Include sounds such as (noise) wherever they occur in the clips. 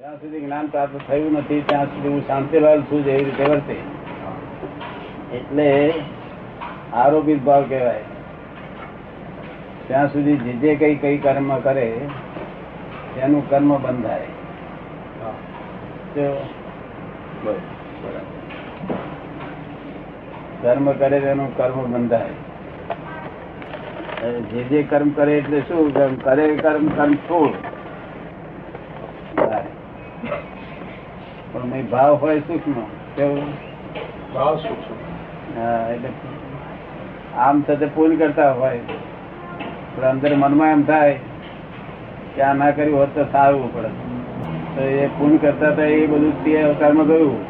જ્યાં સુધી જ્ઞાન પ્રાપ્ત થયું નથી, ત્યાં સુધી હું શાંતિલાલ છું એવી રીતે વર્તે. એટલે આરોપિત ભાવ કહેવાય. ત્યાં સુધી જે જે કઈ કઈ કર્મ કરે, તેનું કર્મ બંધાય. કર્મ કરે, તેનું કર્મ બંધાય. જે જે કર્મ કરે એટલે શું? કર્મ કરે કર્મ કર્મ છોડ પણ ભાવ હોય સૂક્ષ્મ કેવું? ભાવ શું હા, એટલે આમ છતાં પૂન કરતા હોય. પણ અંદર મનમાં એમ થાય કે આ ના કર્યું હોત તો સારું પડે તો એ પૂન કરતા હતા એ બધું તે અવતારમાં ગયું.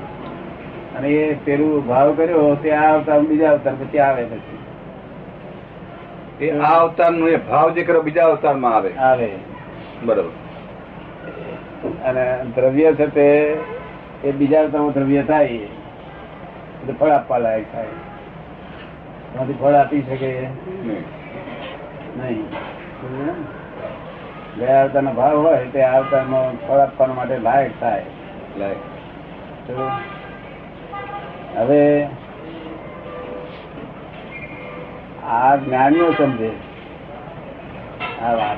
અને એ પેલું ભાવ કર્યો તે આ અવતાર બીજા અવતાર પછી આવે પછી. એ આ અવતારનું એ ભાવ જે કર્યો બીજા અવતારમાં આવે. આવે. બરોબર. અને દ્રવ્ય છે તે એ બીજા અવતારમાં દ્રવ્ય થાય એટલે ફળ આપવા લાયક થાય. એમાંથી ફળ આપી શકે? નહીં. ગયા અવતારનો ભાવ હોય તે આ અવતારમાં ફળ આપવા માટે લાયક થાય. લાયક. હવે આ જ્ઞાનીઓ સમજે. આ વાત.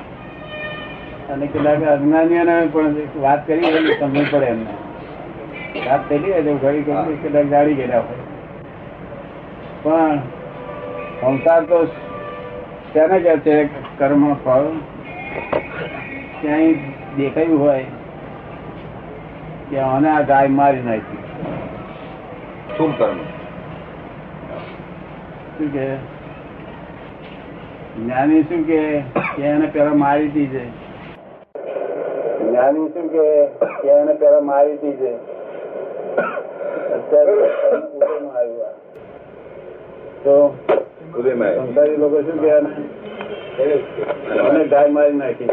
અને કેટલાક અજ્ઞાનીઓને પણ વાત કરી હોય ને સમજ પડે એમને. વાત થઈ ગઈ ઘડી ઘડી કેટલાક જાળી ગયેલા હોય. પણ સંસાર તો તેને કે છે કર્મ ફળ? ક્યાંય દેખાયું હોય કે આને આ ગાય મારી નાખી. શું કર્મ? શું કે? જ્ઞાની શું કે કે એને પેલા મારી દીધે? જ્ઞાની શું કે કે એને પેલા મારી દી છે અત્યારે ઉદયમાં આવ્યું આ. તો સંસારી લોકો શું કે આને અને ગાય મારી નાખી.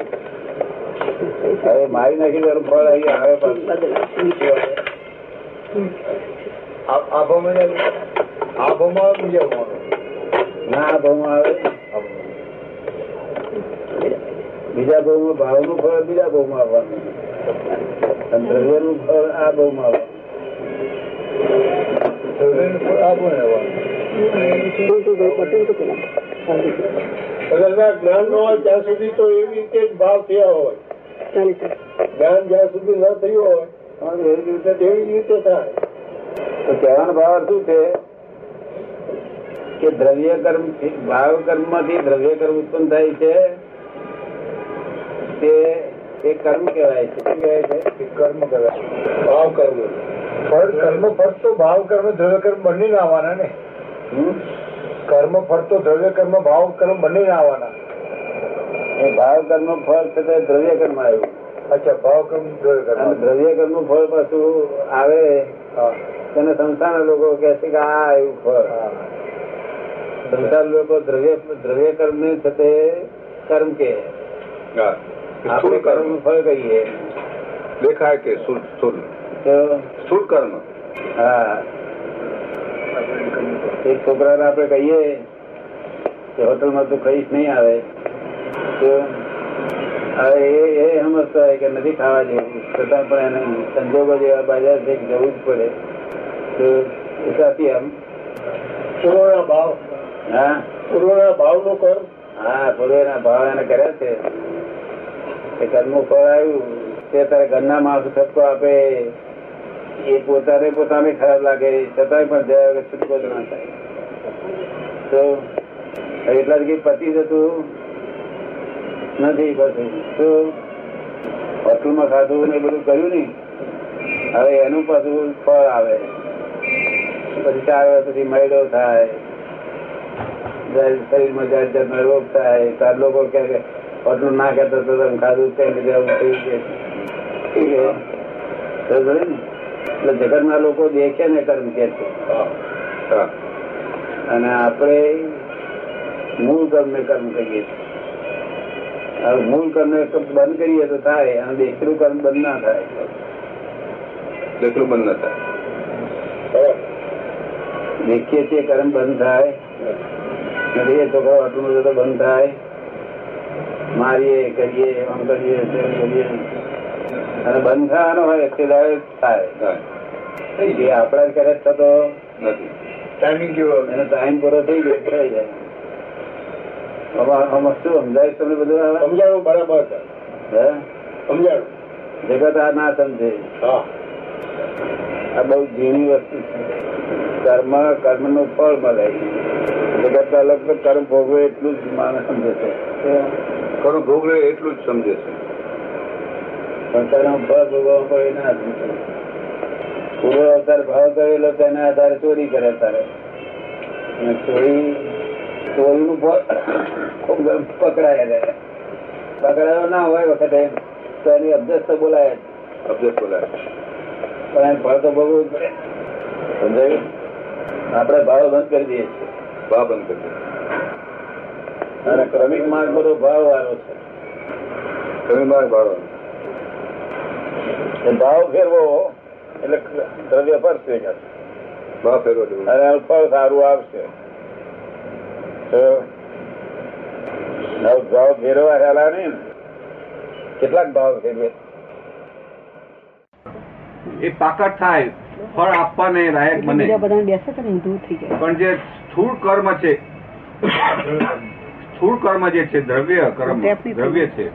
હવે મારી નાખી તો ફળ અહીં આવે પણ ના ભાવમાં આવે બીજા ભાવમાં ભાવનું ફળ બીજા ભાવમાં આવવાનું. અને દ્રવ્યનું ફળ આ ભાવમાં આવવાનું. જ્ઞાન નો હોય ત્યાં સુધી તો એવી રીતે જ ભાવ થયા હોય જ્ઞાન જ્યાં સુધી ન થયું હોય એવી રીતે એવી રીતે થાય તો કહેવાનો ભાવ શું છે કે દ્રવ્ય કર્મ ભાવ કર્મમાંથી દ્રવ્ય કર્મ ઉત્પન્ન થાય છે. તે કર્મ કહેવાય છે? કર્મ કહેવાય. ભાવ કર્મ. ફળ કર્મ ફળ તો ભાવ કર્મ દ્રવ્ય કર્મ બંને ના આવવાના ને? કર્મ ફળ તો દ્રવ્ય કર્મ ભાવ કર્મ બંને ના આવવાના. એ ભાવ કર્મ ફળ છે તે દ્રવ્ય કર્મ આવ્યું. અચ્છા ભાવ કર્મ દ્રવ્ય કર્મ. અને દ્રવ્ય કર્મનું ફળ પાછું આવે તેને સંસારના લોકો કે છે કે આ આવ્યું ફળ. હા. સંસાર લોકો દ્રવ્ય દ્રવ્ય કર્મ ને થતે કર્મ કે આપણે કર્મ. ફળ કહીએ. દેખાય કે સ્થૂળ. સ્થૂળ તો સ્થૂળ કર્મ હા. એક છોકરાને આપણે કહીએ કે હોટલમાં તું ખાઈશ નહીં આવે. તો એ એ સમજતો હોય કે નથી ખાવા જેવું. છતાં પણ એને સંજોગો જેવા બાજાર છે જવું જ પડે. તો એ સાથી આમ. પૂર્વના ભાવ. હા? પૂર્વના ભાવનું કર. હા પૂર્વેના ભાવ એને કર્યા છે. એ કર્મનું ફળ આવ્યું. તે તારે ઘરના માણસો છટકો આપે, એ પોતાને પોતાને ખરાબ લાગે, છતાંય પણ જયા વગર જ ના થાય. તો એટલા જ પતિ જતું નથી પછી તો હોટલમાં ખાધું ને બધું કર્યું નહીં. હવે એનું પાછું ફળ આવે. પછી ચાર વર્ષ સુધી મહિલો થાય. શરીરમાં જાત જાતનો રોગ થાય. ચાર લોકો ક્યારેક હોટલું ના કહેતો તો તમે ખાધું કઈ જવું થયું છે? સમજો ને? એટલે લોકો દેખે ને કર્મ કે છે. અને આપણે મૂળ કર્મ ને કર્મ કરીએ છીએ. મૂળ કર્મ ને બંધ કરીએ તો થાય અને દેખલું કર્મ બંધ ના થાય. દેખલું બંધ ન થાય. દેખીએ છીએ કર્મ બંધ થાય. કરીએ તો છોકરો આટલું બધું તો બંધ થાય. મારીએ કરીએ આમ કરીએ તેમ કરીએ. અને બંધ થવાનો હોય એટલે થાય. થાય. એ આપણા જ કરે થતો નથી. ટાઈમિંગ કેવો એનો ટાઈમ પૂરો થઈ ગયો થઈ જાય. આમાં શું સમજાય તમને બધું બરાબર હે? સમજાણું. જગત આ ના સમજે. હા. આ બહુ ઝીણી વસ્તુ છે. કર્મ કર્મનું ફળ મળે. જગત અલગ કર્મ ભોગવે એટલું જ માણસ સમજે છે. કર્મ ભોગવે એટલું જ સમજે છે. કર્મ ફળ ભોગવવા કોઈ ના પૂરો અવતાર ભાવ કરેલો તેના આધારે ચોરી કરે તારે. અને ચોરી નું ફળ ખૂબ પકડાય પકડાયો ના હોય વખતે તો એની અભ્યસ તો બોલાય. અભ્યાસ બોલાય. પણ એને ફળ તો ભોગવવું જ પડે. સમજાયું? આપણે ભાવ બંધ કરી દઈએ છીએ. ભાવ બંધ કરી દઈએ. અને ક્રમિક માર્ગ બધો ભાવ વાળો છે. ક્રમિક માર્ગ ભાવ એ ભાવ ફેરવો એટલે દ્રવ્ય ફરશે. ફેરવો અને ફળ સારું આવશે. ભાવ ફેરવા હેલા નહીં કેટલાક ભાવ ફેરવે? એ પાકટ થાય ફળ આપવાને લાયક બને. બીજા બેસે છે દૂર થઈ જાય. પણ જે સ્થૂળ કર્મ છે સ્થૂળ કર્મ જે છે દ્રવ્ય કર્મ દ્રવ્ય છે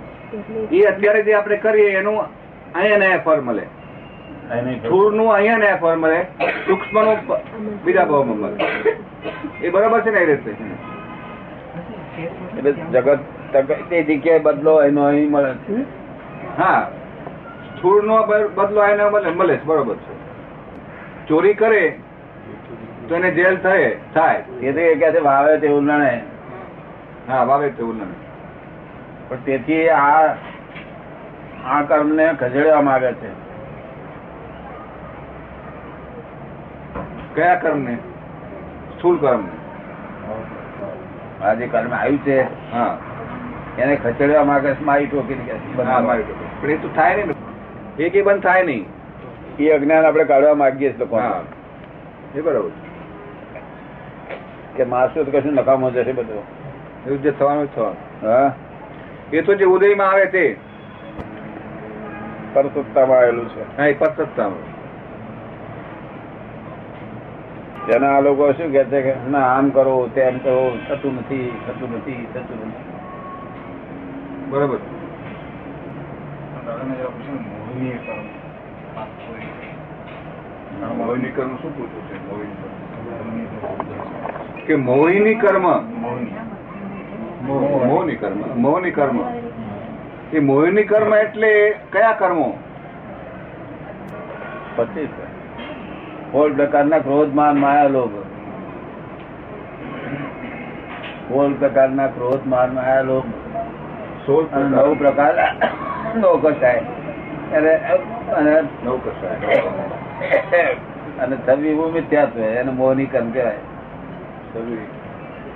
એ અત્યારે જે આપણે કરીએ એનું અહીંયા ને ફળ મળે સ્થૂળનું અહીંયા ને ફળ મળે સૂક્ષ્મનું બીજા ભાવમાં મળે. એ બરાબર છે ને એ રીતે એટલે જગત તે જગ્યાએ બદલો એનો અહીં મળે. હા. સ્થૂળ નો બદલો એને મળે. મળે બરોબર છે. ચોરી કરે તો એને જેલ થાય થાય. એ કહે ક્યાંથી વાવે તેવું લણે હા વાવે તેવું નહીં પણ તેથી આ આ કર્મને ખસેડવા માંગે છે. કયા કર્મ ને સ્થૂળ કર્મ આ જે કર્મ આવ્યું છે. હા. એને ખસેડવા માંગે છે મારી ટોકી મારી ટોપી. પણ એ તો થાય નહીં ને. એ કઈ બંધ થાય નહીં. એ અજ્ઞાન આપણે કાઢવા માંગીએ છીએ લોકો એ બરાબર. કે મારશું તો કશું નકામો જશે બધું. એવું જે થવાનું જ થવાનું. હા? એ તો જે ઉદયમાં આવે તે. પરસત્તામાં આવેલું છે. હા એ પરસત્તામાં. તેના આ લોકો શું કે છે કે ના આમ કરો તેમ કરો થતું નથી થતું નથી થતું નથી. બરોબર. મોહિની કર્મ શું પૂછવું છે? મોહિની કર્મ? કે મોહિની કર્મ? મોહિની કર્મ. મોહિની કર્મ. એ મોહિની કર્મ એટલે કયા કર્મો? પચીસ સોળ પ્રકારના ક્રોધ માન માયા લોભ સોળ પ્રકારના ક્રોધ માન માયા લોભ સોળ નવ પ્રકાર. નો કસાય અને અને નવ કસાય અને છવ્વી ભૂમિ મિથ્યાત્વ એને મોહની કર્મ કહેવાય. છવ્વી.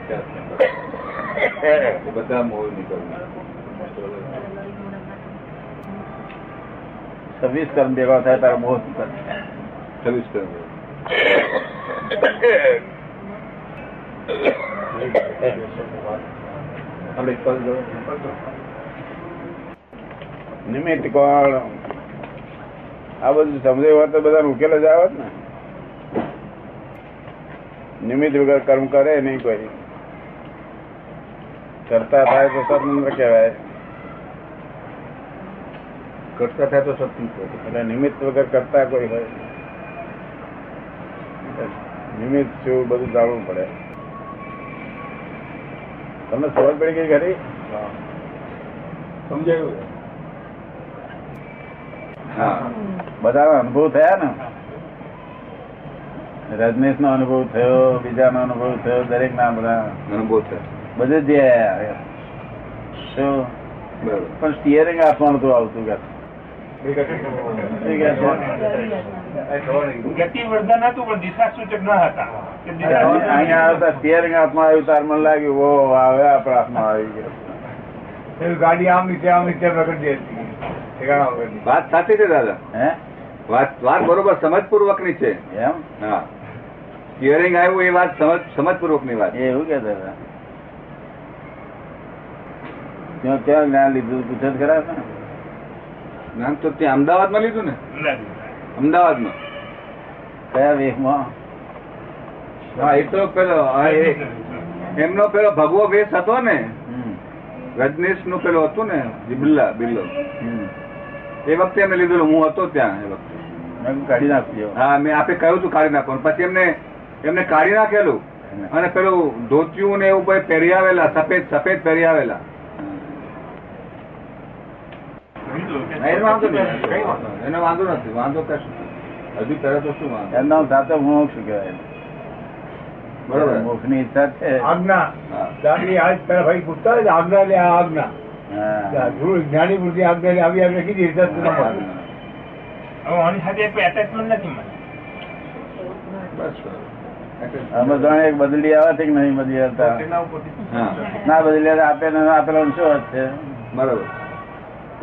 (laughs) બધા મોહની કર્મ. છવ્વીસ કર્મ ભેગા થાય તારા મોહ છવ્વીસ કર્મ. નિમિત્ત કોણ આ બધું સમજે વાત તો બધા ઉકેલ જ આવે ને નિમિત્ત વગર કર્મ કરે નહીં કોઈ કરતા થાય તો સદનંદ કહેવાય થાય તો છે. એટલે નિમિત્ત વગર કરતા કોઈ હોય નિમિત્ત શું બધું જાણવું પડે. તમને ખબર પડી ગઈ ખરી? સમજાયું હા. બધાનો અનુભવ થયા ને? રજનીશ નો અનુભવ થયો બીજા નો અનુભવ થયો દરેક ના બધા અનુભવ થયો. બધે જ પણ સ્ટિયરિંગ આપવાનું તો આવતું કે ગાડી આમ નીચે આમ નીચે વગર દે વાત સાચી છે દાદા. હે? વાત વાત બરોબર સમજપૂર્વકની છે. એમ? હા. હિયરિંગ આવ્યું એ વાત સમજ સમજપૂર્વકની વાત. એવું હતા ત્યાં ક્યાં જ્ઞાન લીધું પૂછત ખરા ને? જ્ઞાન તો ત્યાં અમદાવાદમાં લીધું ને? અમદાવાદમાં. કયા વેશમાં? હા એ તો પેલો એમનો પેલો ભગવો વેશ હતો ને? રજનીશનું પેલો હતું ને? જે બિલ્લા બિલ્લો એ વખતે એમને લીધેલું હું હતો ત્યાં એ વખતે. કાઢી નાખ્યો હા મેં આપે કહ્યું હતું કાઢી નાખવાનું. પછી એમને એમને કાઢી નાખેલું. અને પેલું ધોતિયું ને એવું પહેરી આવેલા સફેદ સફેદ પહેરી આવેલા એનો વાંધો નથી કઈ વાંધો નથી. એનો વાંધો નથી. વાંધો કશું હજુ પહેરે શું વાંધો? એમનો સાચો મોક્ષ કહેવાય. બરોબર. મોક્ષની ઈચ્છા છે. આજ્ઞા. હા. આજ પેલા ભાઈ પૂછતા હોય આજ્ઞા લે આ આજ્ઞા. જ્ઞાની બુદ્ધિ આજ્ઞા લે આવી આપણે કીધી. એટલે જ ન માને. હવે આની સાથે કોઈ નથી મને. બસ આમાં જાણે એક બદલી આવે છે કે નહીં બદલી આવતા? ના બદલી આપે આપેલા શું અર્થ છે? બરોબર.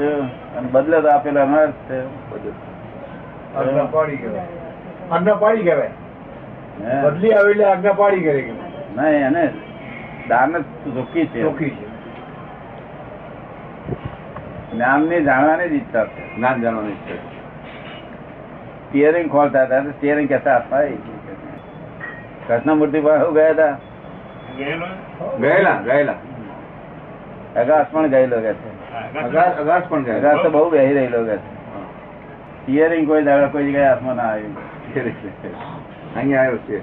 અને બદલે તો આપેલા એનો અર્થ છે. બધું. પાડી કહેવાય. આજ્ઞા પાડી કહેવાય. બદલી આવે એટલે આજ્ઞા પાડી કરે નહીં? એને દાન જ છે. ચોખ્ખી છે. જ્ઞાનની જાણવાની જ ઈચ્છા છે. જ્ઞાન જાણવાની ઈચ્છા છે. સ્ટિયરિંગ ખોલતા હતા સ્ટિયરિંગ કેતા ભાઈ કૃષ્ણમૂર્તિ પાસે ગયા હતા? ગયેલા? ગયેલા અગાસ પણ ગયેલો કે છે. અગાસ અગાસ પણ અગાસ ગયેલા તો બહુ બેહી રહેલો હિયરિંગ કોઈ દાડા કોઈ જગ્યાએ હાથમાં ના આવ્યું. અહીંયા આવ્યો છે.